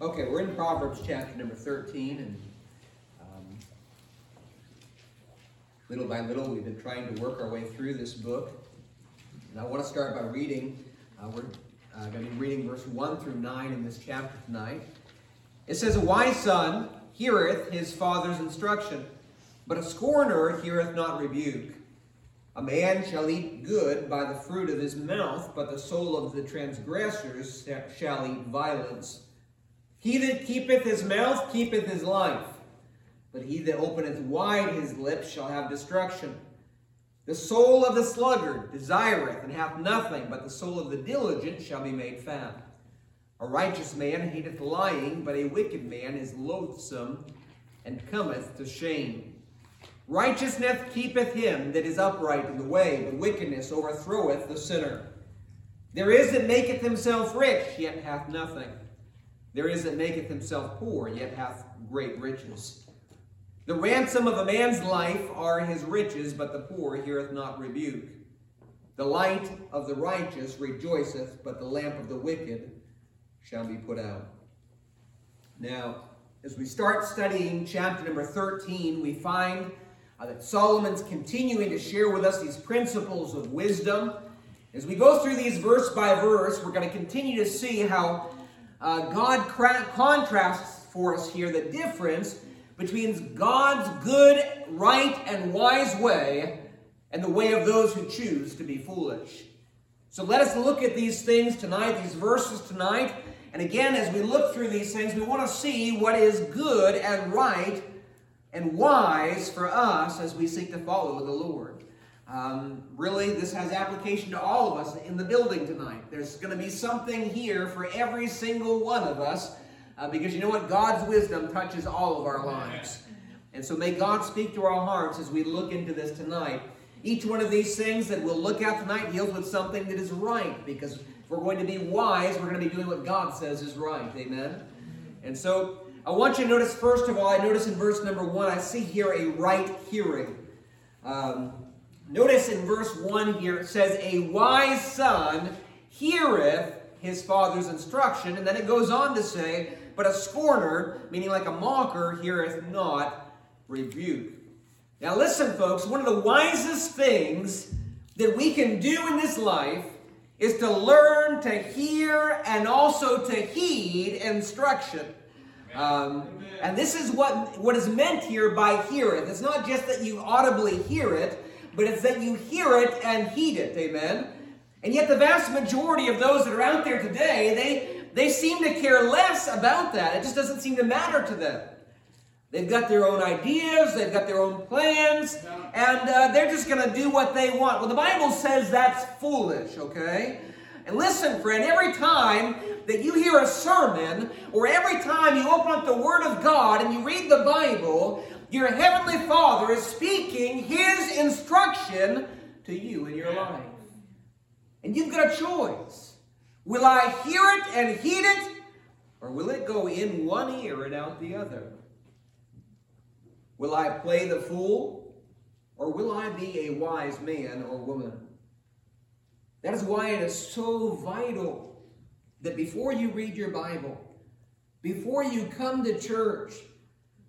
Okay, we're in Proverbs chapter number 13, and um, little by little we've been trying to work our way through this book. And I want to start by reading, uh, we're uh, going to be reading verse 1 through 9 in this chapter tonight. It says, A wise son heareth his father's instruction, but a scorner heareth not rebuke. A man shall eat good by the fruit of his mouth, but the soul of the transgressors shall eat violence. He that keepeth his mouth keepeth his life, but he that openeth wide his lips shall have destruction. The soul of the sluggard desireth and hath nothing, but the soul of the diligent shall be made fat. A righteous man hateth lying, but a wicked man is loathsome and cometh to shame. Righteousness keepeth him that is upright in the way, but wickedness overthroweth the sinner. There is that maketh himself rich, yet hath nothing. There is that maketh himself poor, yet hath great riches. The ransom of a man's life are his riches, but the poor heareth not rebuke. The light of the righteous rejoiceth, but the lamp of the wicked shall be put out. Now, as we start studying chapter number 13, we find uh, that Solomon's continuing to share with us these principles of wisdom. As we go through these verse by verse, we're going to continue to see how uh, God contrasts for us here the difference between God's good, right, and wise way and the way of those who choose to be foolish. So let us look at these things tonight, these verses tonight. And again, as we look through these things, we want to see what is good and right and wise for us as we seek to follow the Lord. Um, really, this has application to all of us in the building tonight. There's going to be something here for every single one of us uh, because you know what? God's wisdom touches all of our lives. And so may God speak to our hearts as we look into this tonight. Each one of these things that we'll look at tonight deals with something that is right because if we're going to be wise, we're going to be doing what God says is right. Amen? And so I want you to notice, first of all, I notice in verse number one, I see here a right hearing. Um, Notice in verse 1 here, it says, A wise son heareth his father's instruction. And then it goes on to say, But a scorner, meaning like a mocker, heareth not rebuke. Now, listen, folks, one of the wisest things that we can do in this life is to learn to hear and also to heed instruction. Um, and this is what, what is meant here by heareth. It's not just that you audibly hear it, but it's that you hear it and heed it. Amen. And yet the vast majority of those that are out there today, they they seem to care less about that. It just doesn't seem to matter to them. They've got their own ideas, they've got their own plans, and uh, they're just going to do what they want. Well, the Bible says that's foolish, okay? And listen, friend, every time that you hear a sermon, or every time you open up the Word of God and you read the Bible, your Heavenly Father is speaking His instruction to you in your life. And you've got a choice. Will I hear it and heed it, or will it go in one ear and out the other? Will I play the fool, or will I be a wise man or woman? That is why it is so vital that before you read your Bible, before you come to church,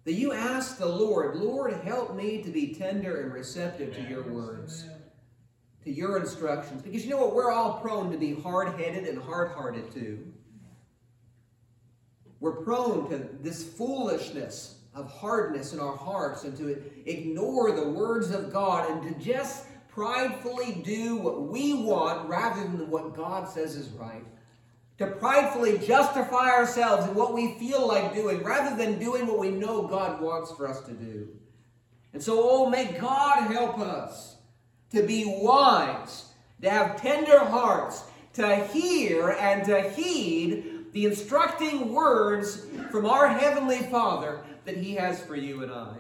that you ask the Lord, Lord, help me to be tender and receptive to your words, to your instructions. Because you know what? We're all prone to be hard headed and hard hearted too. We're prone to this foolishness of hardness in our hearts and to ignore the words of God and to just pridefully do what we want rather than what God says is right to pridefully justify ourselves in what we feel like doing rather than doing what we know God wants for us to do. And so, oh, may God help us to be wise, to have tender hearts, to hear and to heed the instructing words from our Heavenly Father that He has for you and I.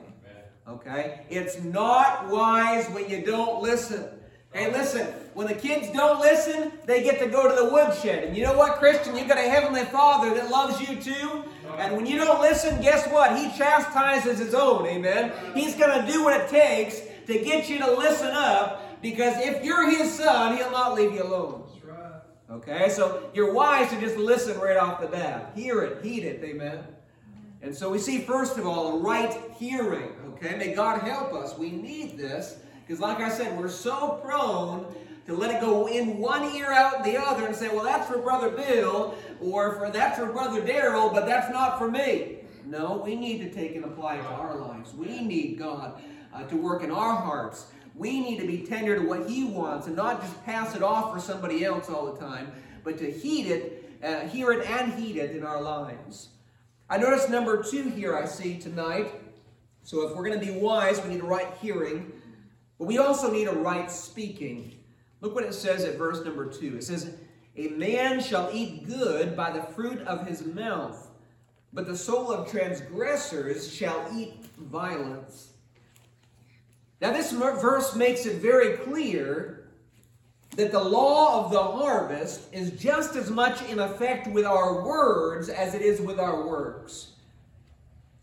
Okay? It's not wise when you don't listen. Hey, listen, when the kids don't listen, they get to go to the woodshed. And you know what, Christian? You've got a heavenly father that loves you too. And when you don't listen, guess what? He chastises his own. Amen. He's going to do what it takes to get you to listen up because if you're his son, he'll not leave you alone. Okay, so you're wise to just listen right off the bat. Hear it, heed it, amen. And so we see, first of all, a right hearing. Okay, may God help us. We need this because, like I said, we're so prone to let it go in one ear out the other and say, well, that's for Brother Bill, or for that's for Brother Daryl, but that's not for me. No, we need to take and apply it to our lives. We need God uh, to work in our hearts. We need to be tender to what He wants and not just pass it off for somebody else all the time, but to heed it, uh, hear it, and heed it in our lives. I notice number two here I see tonight. So if we're going to be wise, we need a right hearing, but we also need a right speaking. Look what it says at verse number two. It says, A man shall eat good by the fruit of his mouth, but the soul of transgressors shall eat violence. Now, this verse makes it very clear that the law of the harvest is just as much in effect with our words as it is with our works.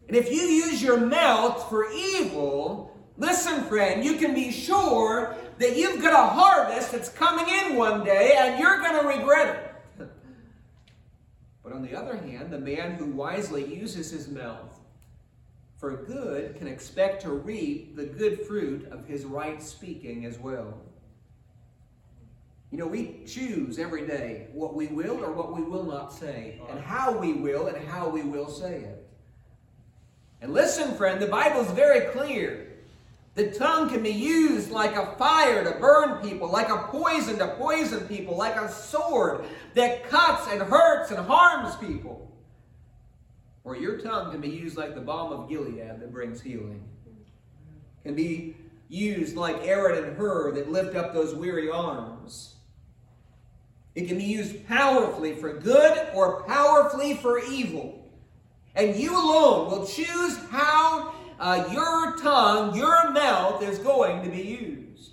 And if you use your mouth for evil, listen, friend, you can be sure that you've got a harvest that's coming in one day and you're going to regret it. but on the other hand, the man who wisely uses his mouth for good can expect to reap the good fruit of his right speaking as well. You know, we choose every day what we will or what we will not say, and how we will and how we will say it. And listen, friend, the Bible is very clear. The tongue can be used like a fire to burn people, like a poison to poison people, like a sword that cuts and hurts and harms people. Or your tongue can be used like the balm of Gilead that brings healing. Can be used like Aaron and Hur that lift up those weary arms. It can be used powerfully for good or powerfully for evil. And you alone will choose how uh, your tongue, your mouth is going to be used.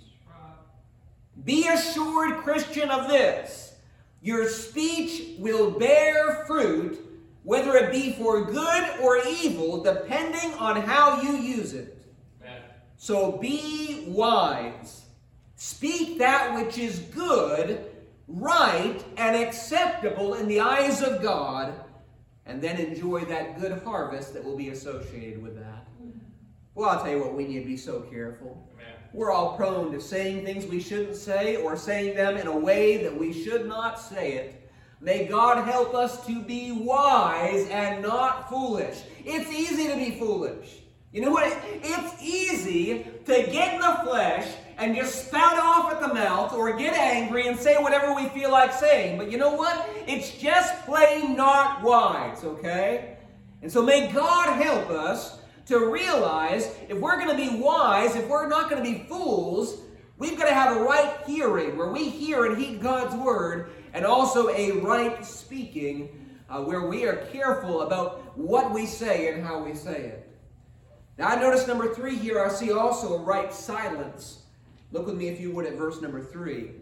Be assured, Christian, of this. Your speech will bear fruit, whether it be for good or evil, depending on how you use it. So be wise. Speak that which is good, right, and acceptable in the eyes of God, and then enjoy that good harvest that will be associated with that. Well, I'll tell you what, we need to be so careful. Amen. We're all prone to saying things we shouldn't say or saying them in a way that we should not say it. May God help us to be wise and not foolish. It's easy to be foolish. You know what? It's easy to get in the flesh and just spout off at the mouth or get angry and say whatever we feel like saying. But you know what? It's just plain not wise, okay? And so may God help us to realize if we're going to be wise, if we're not going to be fools, we've got to have a right hearing where we hear and heed God's word, and also a right speaking uh, where we are careful about what we say and how we say it. Now, I notice number three here, I see also a right silence. Look with me, if you would, at verse number three.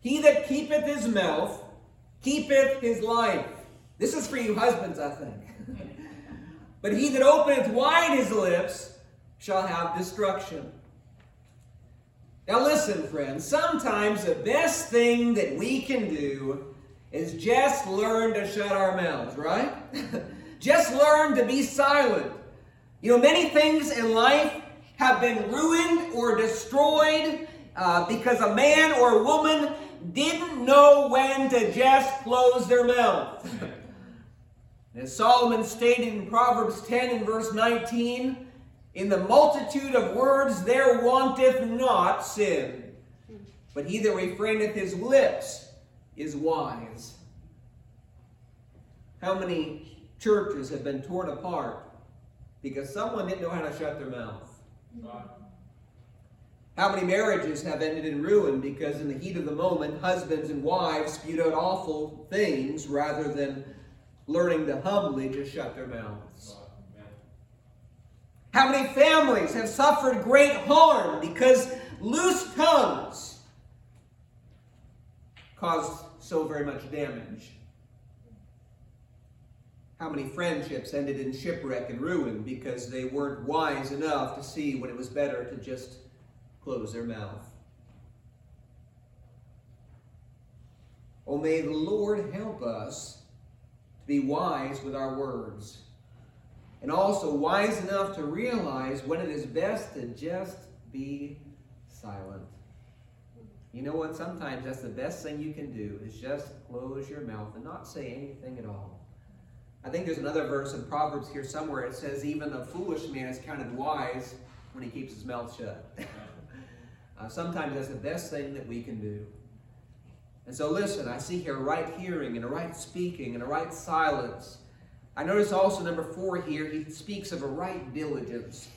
He that keepeth his mouth keepeth his life. This is for you husbands, I think. But he that openeth wide his lips shall have destruction. Now, listen, friends, sometimes the best thing that we can do is just learn to shut our mouths, right? just learn to be silent. You know, many things in life have been ruined or destroyed uh, because a man or a woman didn't know when to just close their mouth. As Solomon stated in Proverbs 10 and verse 19, in the multitude of words there wanteth not sin, but he that refraineth his lips is wise. How many churches have been torn apart because someone didn't know how to shut their mouth? How many marriages have ended in ruin because, in the heat of the moment, husbands and wives spewed out awful things rather than learning to humbly just shut their mouths. How many families have suffered great harm because loose tongues caused so very much damage? How many friendships ended in shipwreck and ruin because they weren't wise enough to see when it was better to just close their mouth? Oh, may the Lord help us be wise with our words. And also wise enough to realize when it is best to just be silent. You know what? Sometimes that's the best thing you can do is just close your mouth and not say anything at all. I think there's another verse in Proverbs here somewhere. It says, Even a foolish man is counted wise when he keeps his mouth shut. uh, sometimes that's the best thing that we can do. And so, listen, I see here right hearing and a right speaking and a right silence. I notice also number four here, he speaks of a right diligence.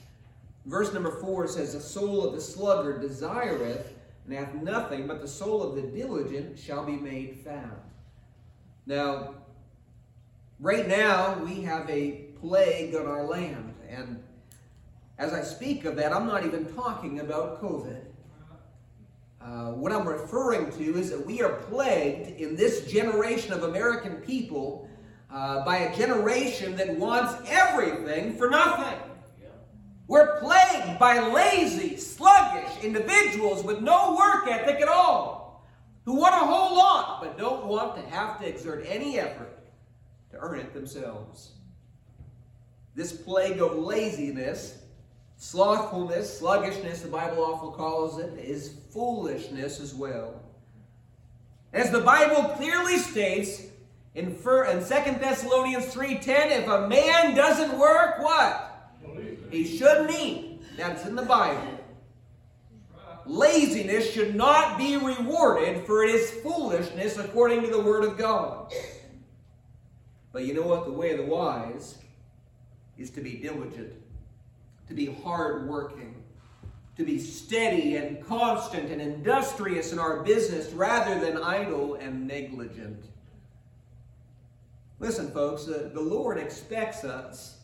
Verse number four says, The soul of the sluggard desireth and hath nothing, but the soul of the diligent shall be made fat. Now, right now, we have a plague on our land. And as I speak of that, I'm not even talking about COVID. Uh, what I'm referring to is that we are plagued in this generation of American people uh, by a generation that wants everything for nothing. We're plagued by lazy, sluggish individuals with no work ethic at all, who want a whole lot but don't want to have to exert any effort to earn it themselves. This plague of laziness Slothfulness, sluggishness, the Bible often calls it, is foolishness as well. As the Bible clearly states in, 2 Thessalonians 3.10, if a man doesn't work, what? He shouldn't eat. That's in the Bible. Laziness should not be rewarded, for it is foolishness according to the Word of God. But you know what? The way of the wise is to be diligent to be hardworking, to be steady and constant and industrious in our business rather than idle and negligent. Listen, folks, the, the Lord expects us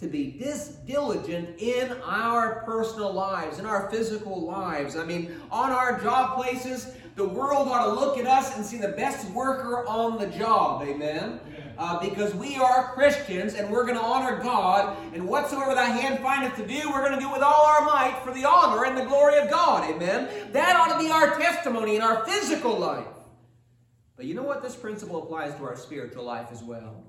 to be dis- diligent in our personal lives, in our physical lives. I mean, on our job places, the world ought to look at us and see the best worker on the job. Amen uh, because we are Christians and we're going to honor God. And whatsoever thy hand findeth to do, we're going to do with all our might for the honor and the glory of God. Amen. That ought to be our testimony in our physical life. But you know what? This principle applies to our spiritual life as well.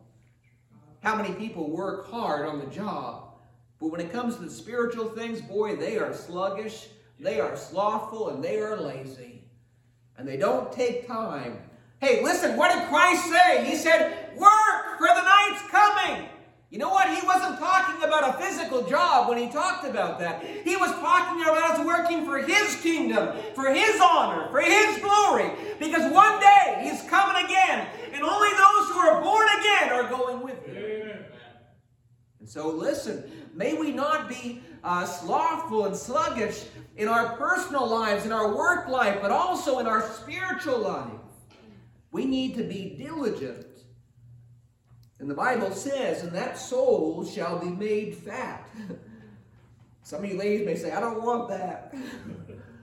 How many people work hard on the job, but when it comes to the spiritual things, boy, they are sluggish, they are slothful, and they are lazy. And they don't take time Hey, listen, what did Christ say? He said, Work, for the night's coming. You know what? He wasn't talking about a physical job when he talked about that. He was talking about us working for his kingdom, for his honor, for his glory. Because one day he's coming again, and only those who are born again are going with him. Amen. And so, listen, may we not be uh, slothful and sluggish in our personal lives, in our work life, but also in our spiritual life. We need to be diligent. And the Bible says, and that soul shall be made fat. Some of you ladies may say, I don't want that.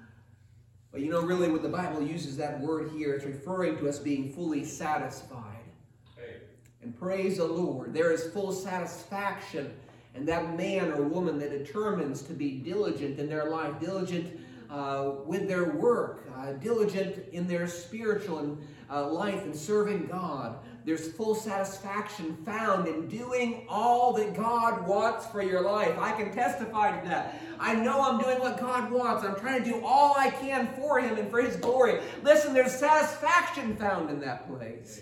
but you know, really, when the Bible uses that word here, it's referring to us being fully satisfied. And praise the Lord, there is full satisfaction in that man or woman that determines to be diligent in their life, diligent uh, with their work, uh, diligent in their spiritual and uh, life and serving God. There's full satisfaction found in doing all that God wants for your life. I can testify to that. I know I'm doing what God wants. I'm trying to do all I can for Him and for His glory. Listen, there's satisfaction found in that place.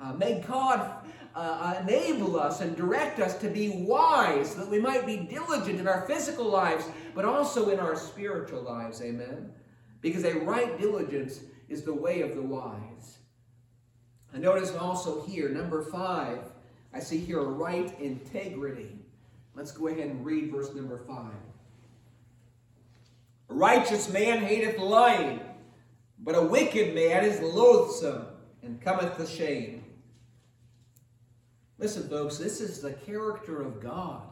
Uh, may God uh, enable us and direct us to be wise that we might be diligent in our physical lives, but also in our spiritual lives. Amen. Because a right diligence is the way of the wise. And notice also here, number five, I see here right integrity. Let's go ahead and read verse number five. A righteous man hateth lying, but a wicked man is loathsome and cometh to shame. Listen, folks, this is the character of God.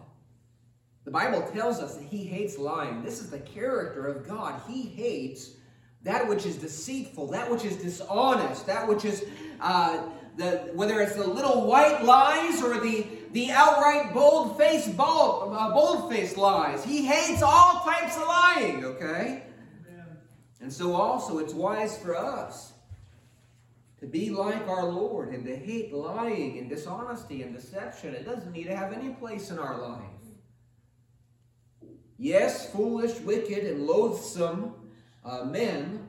The Bible tells us that He hates lying. This is the character of God. He hates that which is deceitful, that which is dishonest, that which is uh, the whether it's the little white lies or the the outright bold-faced bold, uh, bold-faced lies. He hates all types of lying. Okay, and so also it's wise for us to be like our Lord and to hate lying and dishonesty and deception. It doesn't need to have any place in our life. Yes, foolish, wicked, and loathsome uh, men.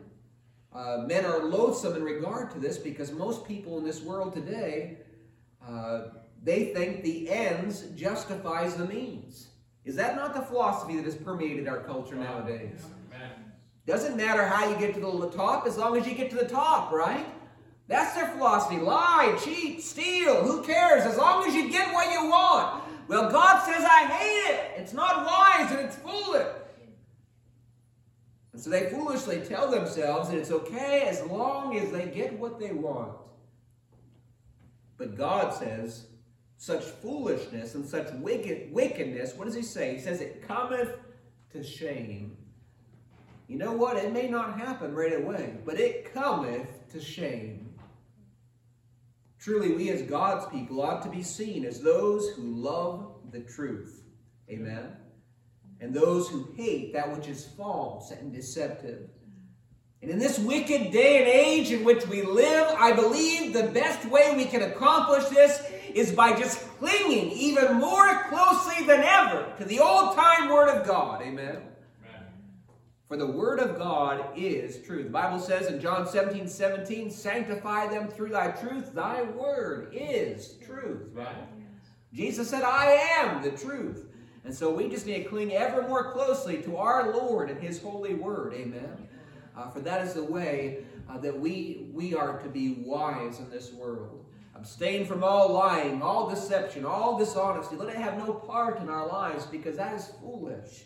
Uh, men are loathsome in regard to this because most people in this world today, uh, they think the ends justifies the means. Is that not the philosophy that has permeated our culture nowadays? Doesn't matter how you get to the top as long as you get to the top, right? That's their philosophy. Lie, cheat, steal. Who cares? As long as you get what you want. Well, God says, I hate it. It's not wise and it's foolish. And so they foolishly tell themselves that it's okay as long as they get what they want. But God says, such foolishness and such wicked, wickedness, what does he say? He says, it cometh to shame. You know what? It may not happen right away, but it cometh to shame. Truly, we as God's people ought to be seen as those who love the truth. Amen. And those who hate that which is false and deceptive. And in this wicked day and age in which we live, I believe the best way we can accomplish this is by just clinging even more closely than ever to the old time Word of God. Amen. For the word of God is truth. The Bible says in John 17, 17, sanctify them through thy truth. Thy word is truth, right? Jesus said, I am the truth. And so we just need to cling ever more closely to our Lord and his holy word. Amen. Uh, for that is the way uh, that we, we are to be wise in this world. Abstain from all lying, all deception, all dishonesty. Let it have no part in our lives because that is foolish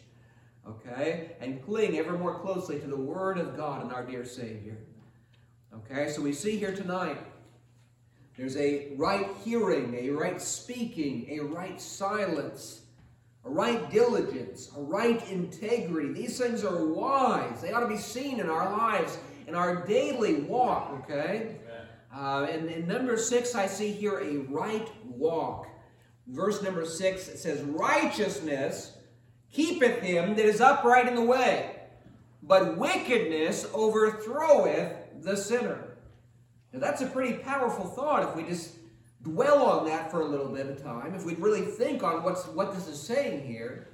okay? And cling ever more closely to the Word of God and our dear Savior. Okay, so we see here tonight there's a right hearing, a right speaking, a right silence, a right diligence, a right integrity. These things are wise. They ought to be seen in our lives, in our daily walk, okay? Uh, and in number six, I see here a right walk. Verse number six, it says, Righteousness keepeth him that is upright in the way, but wickedness overthroweth the sinner. Now that's a pretty powerful thought if we just dwell on that for a little bit of time, if we'd really think on what's, what this is saying here.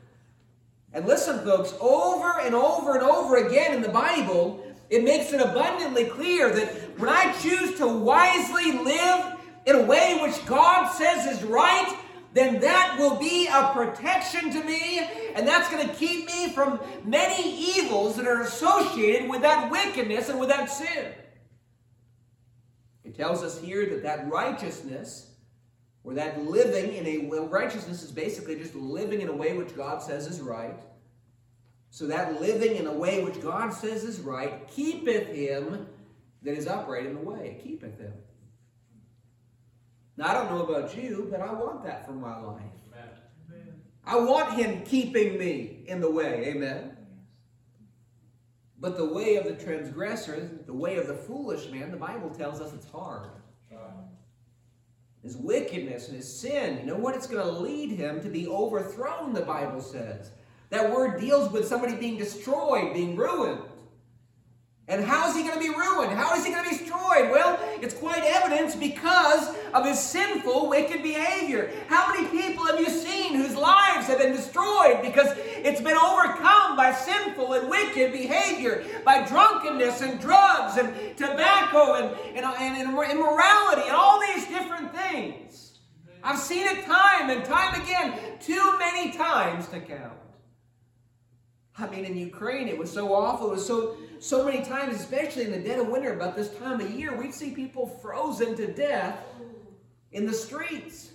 And listen, folks, over and over and over again in the Bible, it makes it abundantly clear that when I choose to wisely live in a way which God says is right, then that will be a protection to me, and that's going to keep me from many evils that are associated with that wickedness and with that sin. It tells us here that that righteousness, or that living in a well, righteousness is basically just living in a way which God says is right. So that living in a way which God says is right keepeth him that is upright in the way. Keepeth him. Now, I don't know about you, but I want that for my life. Amen. I want Him keeping me in the way. Amen. But the way of the transgressor, the way of the foolish man, the Bible tells us it's hard. His wickedness and his sin, you know what? It's going to lead him to be overthrown, the Bible says. That word deals with somebody being destroyed, being ruined. And how is he going to be ruined? How is he going to be destroyed? Well, it's quite evident because of his sinful, wicked behavior. How many people have you seen whose lives have been destroyed because it's been overcome by sinful and wicked behavior, by drunkenness and drugs and tobacco and, and, and immorality and all these different things? I've seen it time and time again, too many times to count. I mean, in Ukraine, it was so awful. It was so so many times, especially in the dead of winter, about this time of year, we'd see people frozen to death in the streets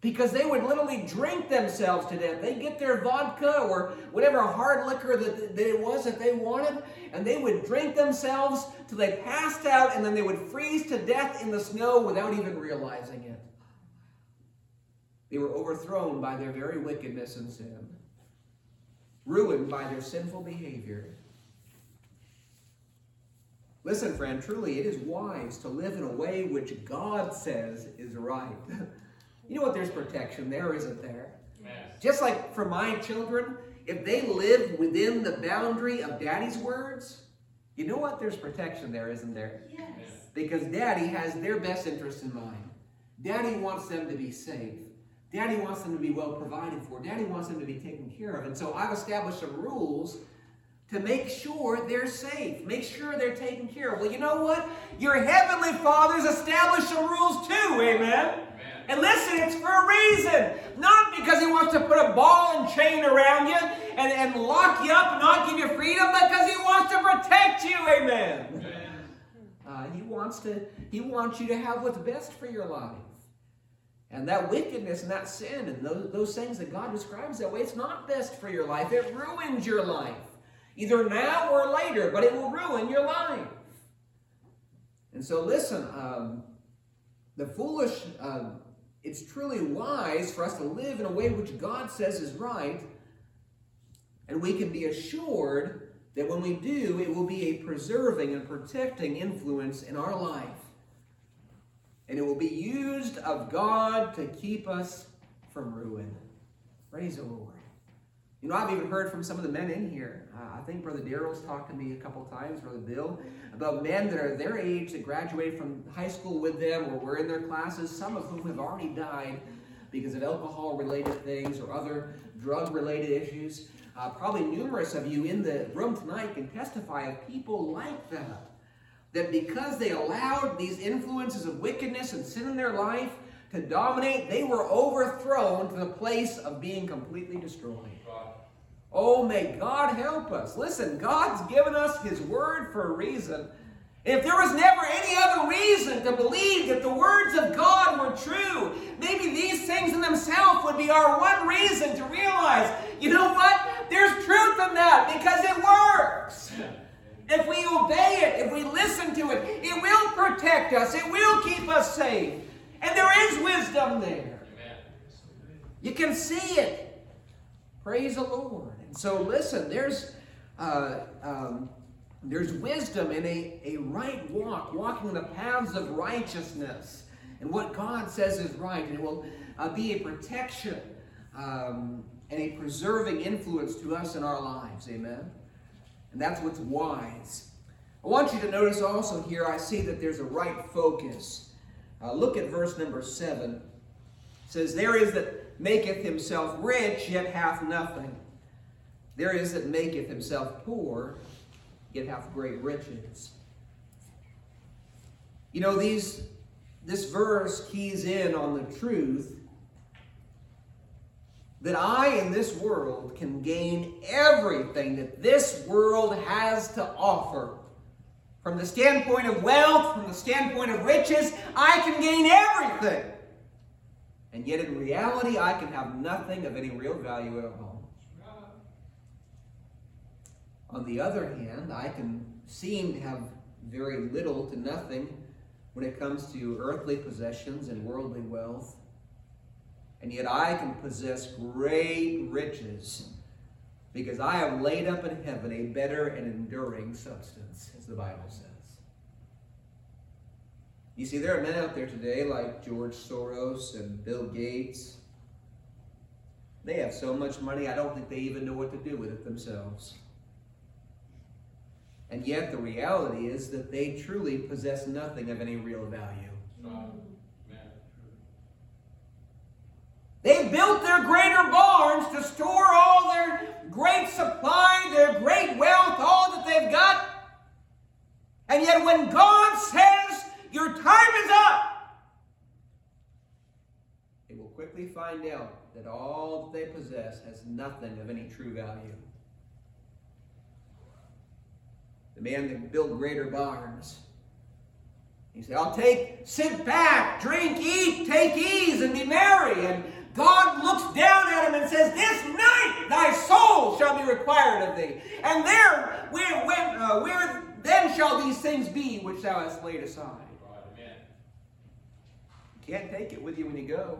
because they would literally drink themselves to death. They'd get their vodka or whatever hard liquor that, it was that they wanted, and they would drink themselves till they passed out, and then they would freeze to death in the snow without even realizing it. They were overthrown by their very wickedness and sin ruined by their sinful behavior. Listen, friend, truly it is wise to live in a way which God says is right. you know what? There's protection there, isn't there? Yes. Just like for my children, if they live within the boundary of daddy's words, You know what? There's protection there, isn't there? Yes. Because daddy has their best interest in mind. Daddy wants them to be safe. Daddy wants them to be well provided for. Daddy wants them to be taken care of. And so I've established some rules to make sure they're safe, make sure they're taken care of. Well, you know what? Your heavenly Father's established some rules too, amen? And listen, it's for a reason. Not because he wants to put a ball and chain around you and, and lock you up and not give you freedom, but because he wants to protect you, amen. Uh, he wants to, he wants you to have what's best for your life. And that wickedness and that sin and those, those things that God describes that way, it's not best for your life. It ruins your life. Either now or later, but it will ruin your life. And so listen, um, the foolish, um, it's truly wise for us to live in a way which God says is right. And we can be assured that when we do, it will be a preserving and protecting influence in our life. And it will be used of God to keep us from ruin. Praise the Lord. You know, I've even heard from some of the men in here. Uh, I think Brother Daryl's talked to me a couple times, Brother Bill, about men that are their age that graduated from high school with them or were in their classes, some of whom have already died because of alcohol related things or other drug related issues. Uh, probably numerous of you in the room tonight can testify of people like that. That because they allowed these influences of wickedness and sin in their life to dominate, they were overthrown to the place of being completely destroyed. Oh, may God help us. Listen, God's given us His Word for a reason. If there was never any other reason to believe that the words of God were true, maybe these things in themselves would be our one reason to realize, you know what? There's truth in that because it works. If we obey it, if we listen to it, it will protect us, it will keep us safe. And there is wisdom there. You can see it. Praise the Lord. And so, listen, there's uh, um, there's wisdom in a, a right walk, walking the paths of righteousness, and what God says is right, and it will uh, be a protection um, and a preserving influence to us in our lives. Amen. And that's what's wise. I want you to notice also here, I see that there's a right focus. Uh, look at verse number 7. It says, There is that maketh himself rich, yet hath nothing. There is that maketh himself poor, yet hath great riches. You know, these this verse keys in on the truth that I in this world can gain everything that this world has to offer. From the standpoint of wealth, from the standpoint of riches, I can gain everything. And yet in reality, I can have nothing of any real value at all. On the other hand, I can seem to have very little to nothing when it comes to earthly possessions and worldly wealth. And yet I can possess great riches because I have laid up in heaven a better and enduring substance, as the Bible says. You see, there are men out there today like George Soros and Bill Gates. They have so much money, I don't think they even know what to do with it themselves. And yet, the reality is that they truly possess nothing of any real value. They built their greater barns to store all their great supply, their great wealth, all that they've got. And yet, when God says, Your time is up, they will quickly find out that all that they possess has nothing of any true value. The man that built greater barns. He said, I'll take, sit back, drink, eat, take ease, and be merry. And God looks down at him and says, This night thy soul shall be required of thee. And there, where, when, uh, where then shall these things be which thou hast laid aside? You can't take it with you when you go.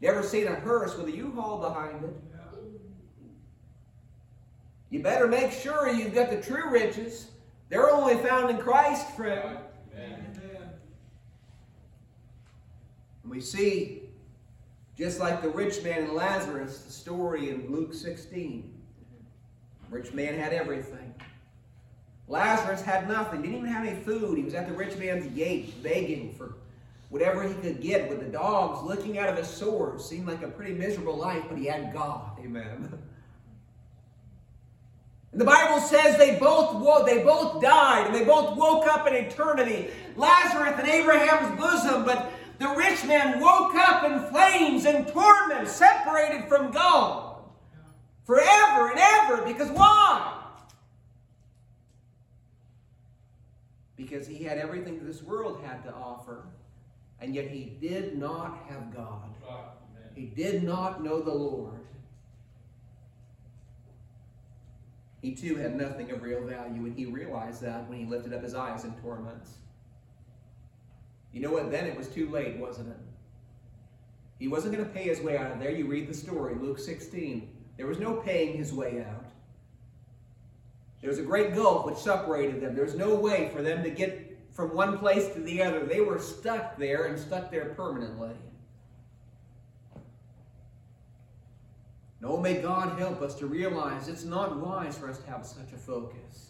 Never seen a hearse with a U-Haul behind it. You better make sure you've got the true riches. They're only found in Christ, friend. We see, just like the rich man and Lazarus, the story in Luke 16. Rich man had everything. Lazarus had nothing, didn't even have any food. He was at the rich man's gate begging for whatever he could get with the dogs looking out of his sores. Seemed like a pretty miserable life, but he had God. Amen. And the Bible says they both they both died and they both woke up in eternity. Lazarus in Abraham's bosom, but the rich man woke up in flames and torment, separated from God forever and ever. Because why? Because he had everything this world had to offer, and yet he did not have God. He did not know the Lord. He too had nothing of real value, and he realized that when he lifted up his eyes in torments. You know what? Then it was too late, wasn't it? He wasn't going to pay his way out of there. You read the story, Luke 16. There was no paying his way out. There was a great gulf which separated them. There was no way for them to get from one place to the other. They were stuck there and stuck there permanently. No, may God help us to realize it's not wise for us to have such a focus.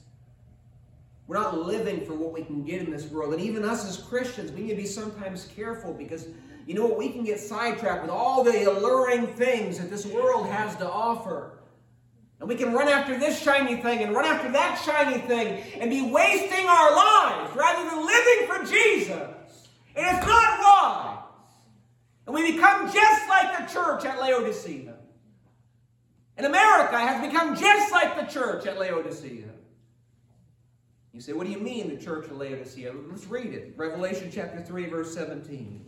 We're not living for what we can get in this world. And even us as Christians, we need to be sometimes careful because you know what? We can get sidetracked with all the alluring things that this world has to offer. And we can run after this shiny thing and run after that shiny thing and be wasting our lives rather than living for Jesus. And it's not wise. And we become just like the church at Laodicea. And America has become just like the church at Laodicea. You say, what do you mean, the church of Laodicea? Let's read it. Revelation chapter 3, verse 17.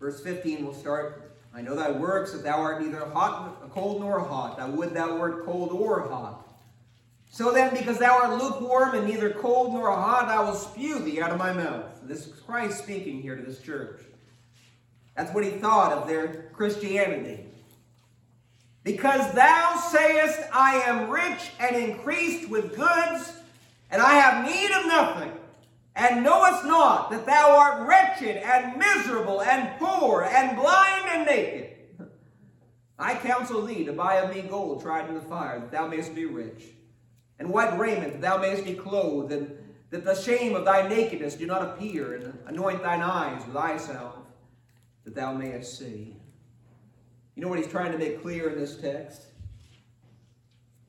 Verse 15 will start. I know thy works, that thou art neither hot, cold nor hot. I would thou wert cold or hot. So then, because thou art lukewarm and neither cold nor hot, I will spew thee out of my mouth. This is Christ speaking here to this church. That's what he thought of their Christianity. Because thou sayest, I am rich and increased with goods, and I have need of nothing, and knowest not that thou art wretched and miserable and poor and blind and naked. I counsel thee to buy of me gold tried in the fire, that thou mayest be rich and white raiment, that thou mayest be clothed, and that the shame of thy nakedness do not appear, and anoint thine eyes with salve, that thou mayest see. You know what he's trying to make clear in this text?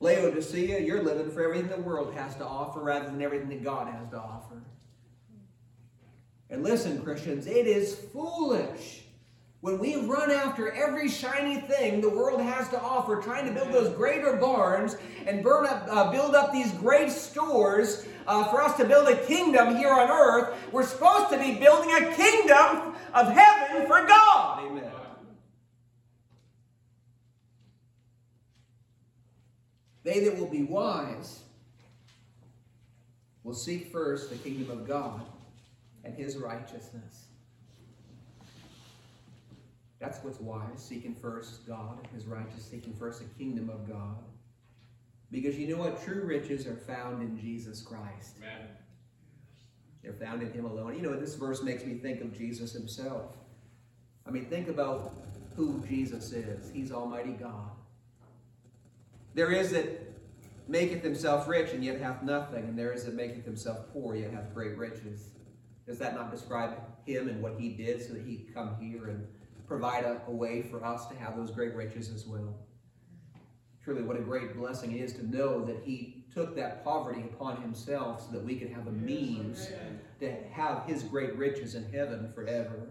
Laodicea, you're living for everything the world has to offer rather than everything that God has to offer. And listen, Christians, it is foolish when we run after every shiny thing the world has to offer, trying to build those greater barns and burn up, uh, build up these great stores uh, for us to build a kingdom here on earth, we're supposed to be building a kingdom of heaven for God. Amen. They that will be wise will seek first the kingdom of God and his righteousness. That's what's wise, seeking first God, his righteousness, seeking first the kingdom of God. Because you know what? True riches are found in Jesus Christ. Amen. They're found in him alone. You know, this verse makes me think of Jesus himself. I mean, think about who Jesus is. He's Almighty God. There is that maketh himself rich and yet hath nothing, and there is that maketh himself poor yet hath great riches. Does that not describe him and what he did so that he could come here and provide a, a way for us to have those great riches as well. Truly, what a great blessing it is to know that He took that poverty upon Himself so that we could have a means to have His great riches in heaven forever.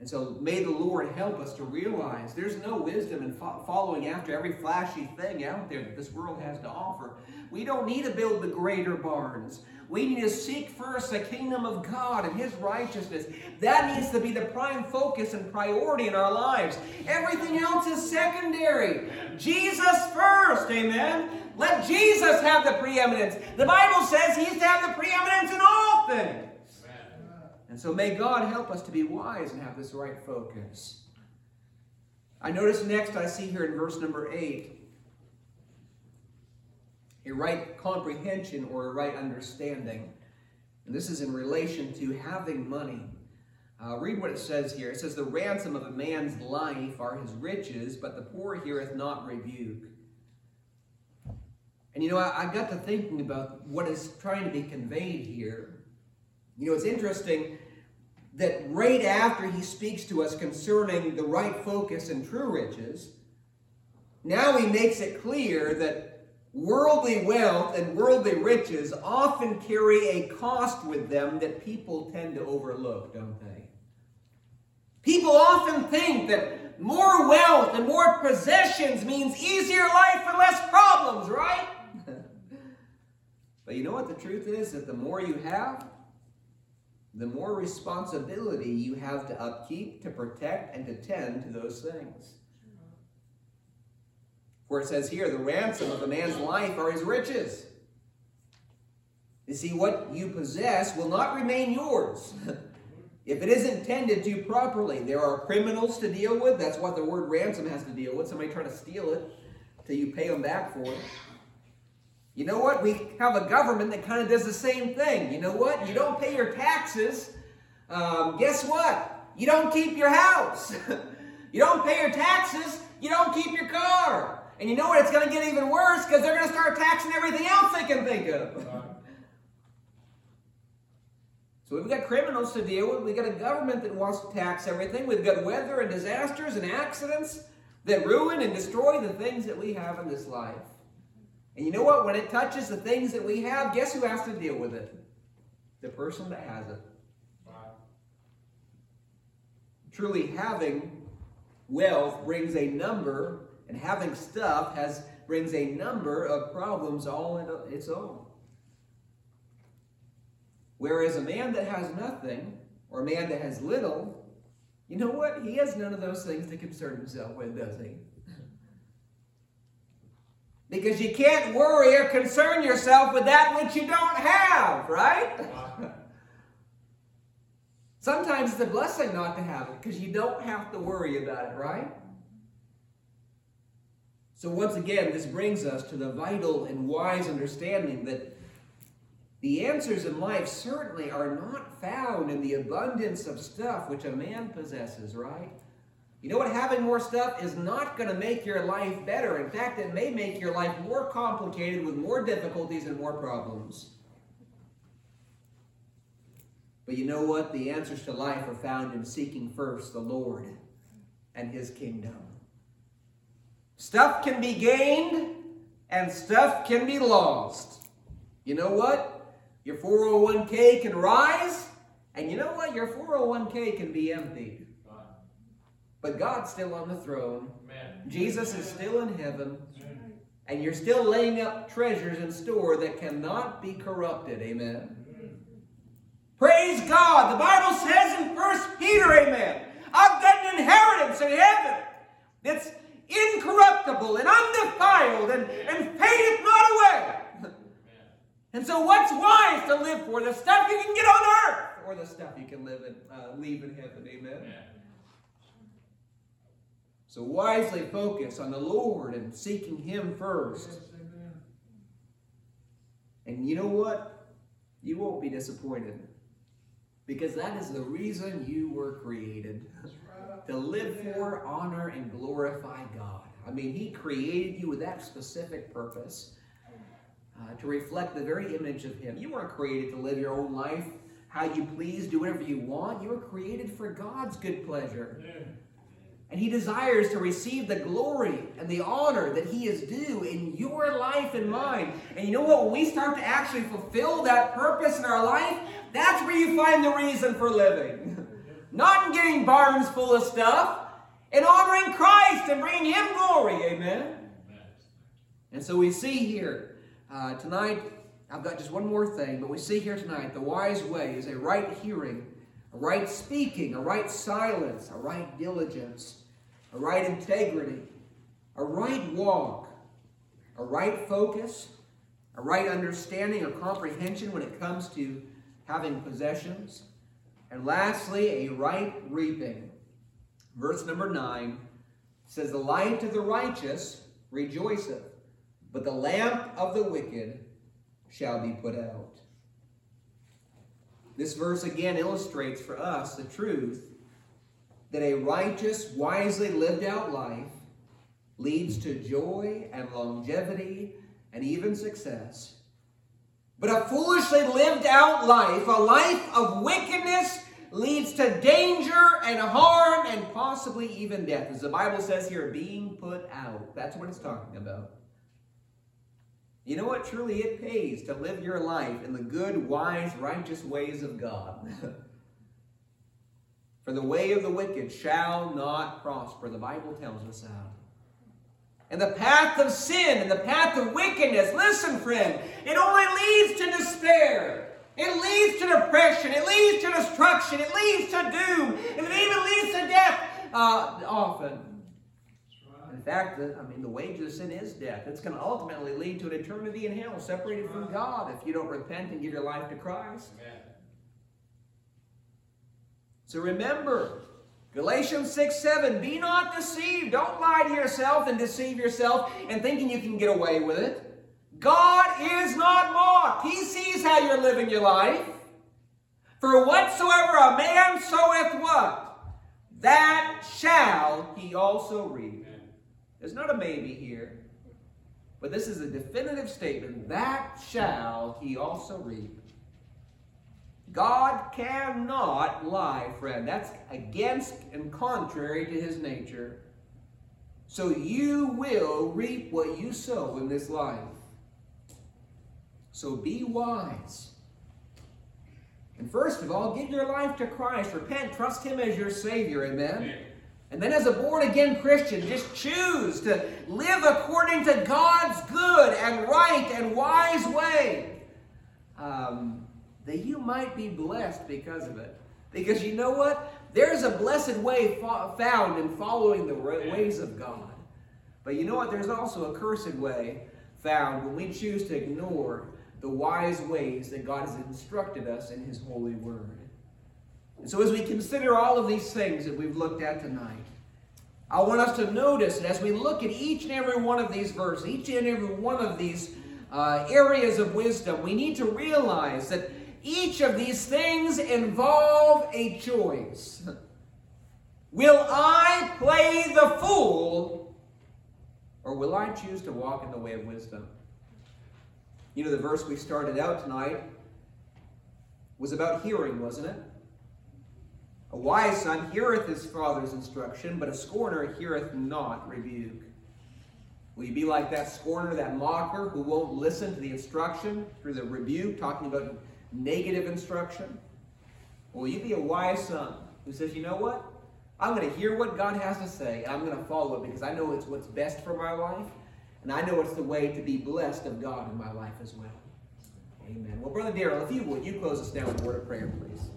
And so may the Lord help us to realize there's no wisdom in fo- following after every flashy thing out there that this world has to offer. We don't need to build the greater barns. We need to seek first the kingdom of God and His righteousness. That needs to be the prime focus and priority in our lives. Everything else is secondary. Jesus first, amen. Let Jesus have the preeminence. The Bible says He's to have the preeminence in all things. And so may God help us to be wise and have this right focus. I notice next, I see here in verse number 8, a right comprehension or a right understanding. And this is in relation to having money. Uh, read what it says here. It says, The ransom of a man's life are his riches, but the poor heareth not rebuke. And you know, I, I got to thinking about what is trying to be conveyed here. You know, it's interesting that right after he speaks to us concerning the right focus and true riches, now he makes it clear that worldly wealth and worldly riches often carry a cost with them that people tend to overlook, don't they? People often think that more wealth and more possessions means easier life and less problems, right? but you know what the truth is? That the more you have, the more responsibility you have to upkeep, to protect, and to tend to those things. For it says here, the ransom of a man's life are his riches. You see, what you possess will not remain yours. if it isn't tended to properly, there are criminals to deal with. That's what the word ransom has to deal with. Somebody trying to steal it till you pay them back for it. You know what? We have a government that kind of does the same thing. You know what? You don't pay your taxes. Um, guess what? You don't keep your house. you don't pay your taxes. You don't keep your car. And you know what? It's going to get even worse because they're going to start taxing everything else they can think of. so we've got criminals to deal with. We've got a government that wants to tax everything. We've got weather and disasters and accidents that ruin and destroy the things that we have in this life. And you know what? When it touches the things that we have, guess who has to deal with it? The person that has it. Wow. Truly, having wealth brings a number, and having stuff has brings a number of problems all in its own. Whereas a man that has nothing, or a man that has little, you know what? He has none of those things to concern himself with, does he? Because you can't worry or concern yourself with that which you don't have, right? Sometimes it's a blessing not to have it because you don't have to worry about it, right? So, once again, this brings us to the vital and wise understanding that the answers in life certainly are not found in the abundance of stuff which a man possesses, right? You know what? Having more stuff is not going to make your life better. In fact, it may make your life more complicated with more difficulties and more problems. But you know what? The answers to life are found in seeking first the Lord and His kingdom. Stuff can be gained and stuff can be lost. You know what? Your 401k can rise, and you know what? Your 401k can be empty. But God's still on the throne. Amen. Jesus is still in heaven. Amen. And you're still laying up treasures in store that cannot be corrupted. Amen. Amen. Praise God. The Bible says in First Peter, Amen. I've got an inheritance in heaven that's incorruptible and undefiled and, and fadeth not away. And so, what's wise to live for? The stuff you can get on earth or the stuff you can live in, uh, leave in heaven? Amen. Amen. So wisely focus on the Lord and seeking Him first. and you know what? You won't be disappointed. Because that is the reason you were created. to live for, honor, and glorify God. I mean, He created you with that specific purpose. Uh, to reflect the very image of Him. You weren't created to live your own life how you please, do whatever you want. You were created for God's good pleasure. Yeah. And he desires to receive the glory and the honor that he is due in your life and mine. And you know what? When we start to actually fulfill that purpose in our life, that's where you find the reason for living. Not in getting barns full of stuff, in honoring Christ and bringing him glory. Amen. And so we see here uh, tonight, I've got just one more thing, but we see here tonight the wise way is a right hearing a right speaking, a right silence, a right diligence, a right integrity, a right walk, a right focus, a right understanding or comprehension when it comes to having possessions, and lastly, a right reaping. Verse number 9 says, The light of the righteous rejoiceth, but the lamp of the wicked shall be put out. This verse again illustrates for us the truth that a righteous, wisely lived out life leads to joy and longevity and even success. But a foolishly lived out life, a life of wickedness, leads to danger and harm and possibly even death. As the Bible says here, being put out. That's what it's talking about. You know what? Truly, it pays to live your life in the good, wise, righteous ways of God. For the way of the wicked shall not prosper. The Bible tells us that. And the path of sin and the path of wickedness, listen, friend, it only leads to despair. It leads to depression. It leads to destruction. It leads to doom. And it even leads to death uh, often. In fact, the, I mean, the wages of sin is death. It's going to ultimately lead to an eternity in hell, separated from God, if you don't repent and give your life to Christ. Amen. So remember, Galatians 6 7, be not deceived. Don't lie to yourself and deceive yourself and thinking you can get away with it. God is not mocked. He sees how you're living your life. For whatsoever a man soweth what? That shall he also reap. There's not a maybe here, but this is a definitive statement. That shall he also reap. God cannot lie, friend. That's against and contrary to his nature. So you will reap what you sow in this life. So be wise. And first of all, give your life to Christ. Repent, trust Him as your Savior. Amen. Amen. And then, as a born again Christian, just choose to live according to God's good and right and wise way. Um, that you might be blessed because of it. Because you know what? There's a blessed way found in following the ways of God. But you know what? There's also a cursed way found when we choose to ignore the wise ways that God has instructed us in His holy word. And so, as we consider all of these things that we've looked at tonight, I want us to notice that as we look at each and every one of these verses, each and every one of these uh, areas of wisdom, we need to realize that each of these things involve a choice. Will I play the fool or will I choose to walk in the way of wisdom? You know, the verse we started out tonight was about hearing, wasn't it? A wise son heareth his father's instruction, but a scorner heareth not rebuke. Will you be like that scorner, that mocker, who won't listen to the instruction through the rebuke, talking about negative instruction? Will you be a wise son who says, you know what? I'm going to hear what God has to say, and I'm going to follow it because I know it's what's best for my life, and I know it's the way to be blessed of God in my life as well. Amen. Well, Brother Darrell, if you would, you close us down with a word of prayer, please.